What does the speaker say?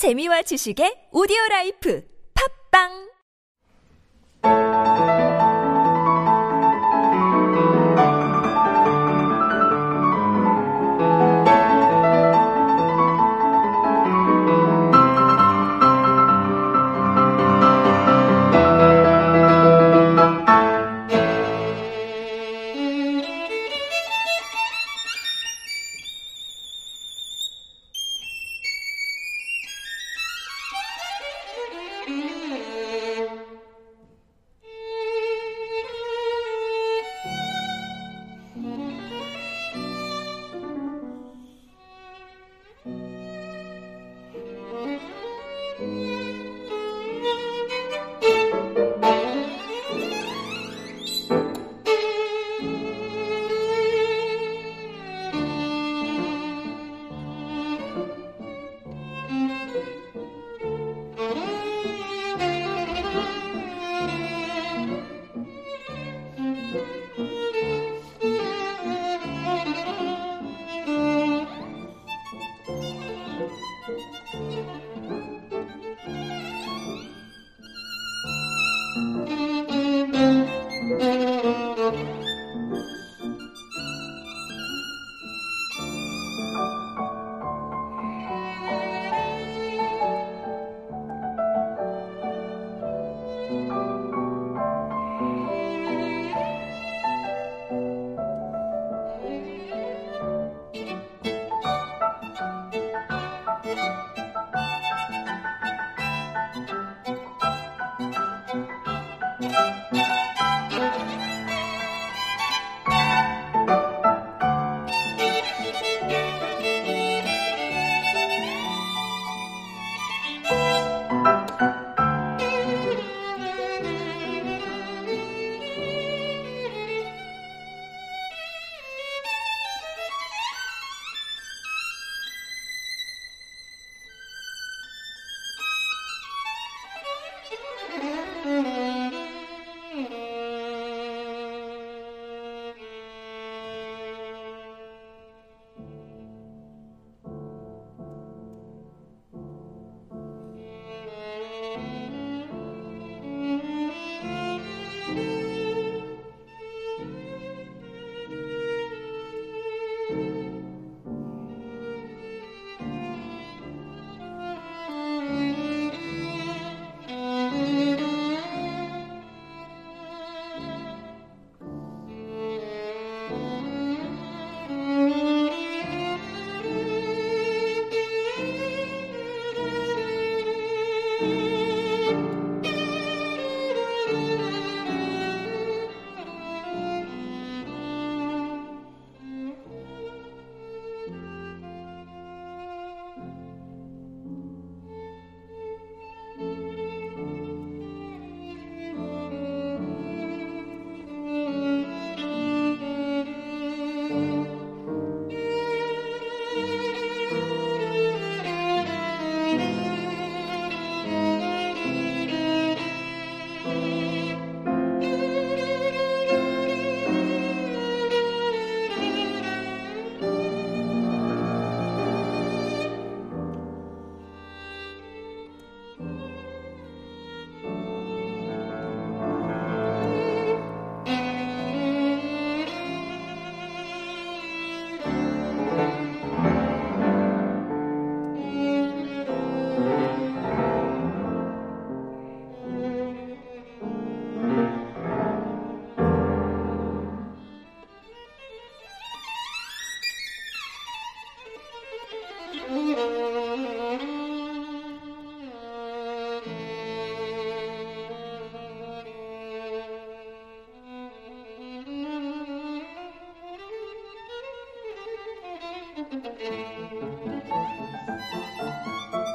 재미와 지식의 오디오 라이프. 팝빵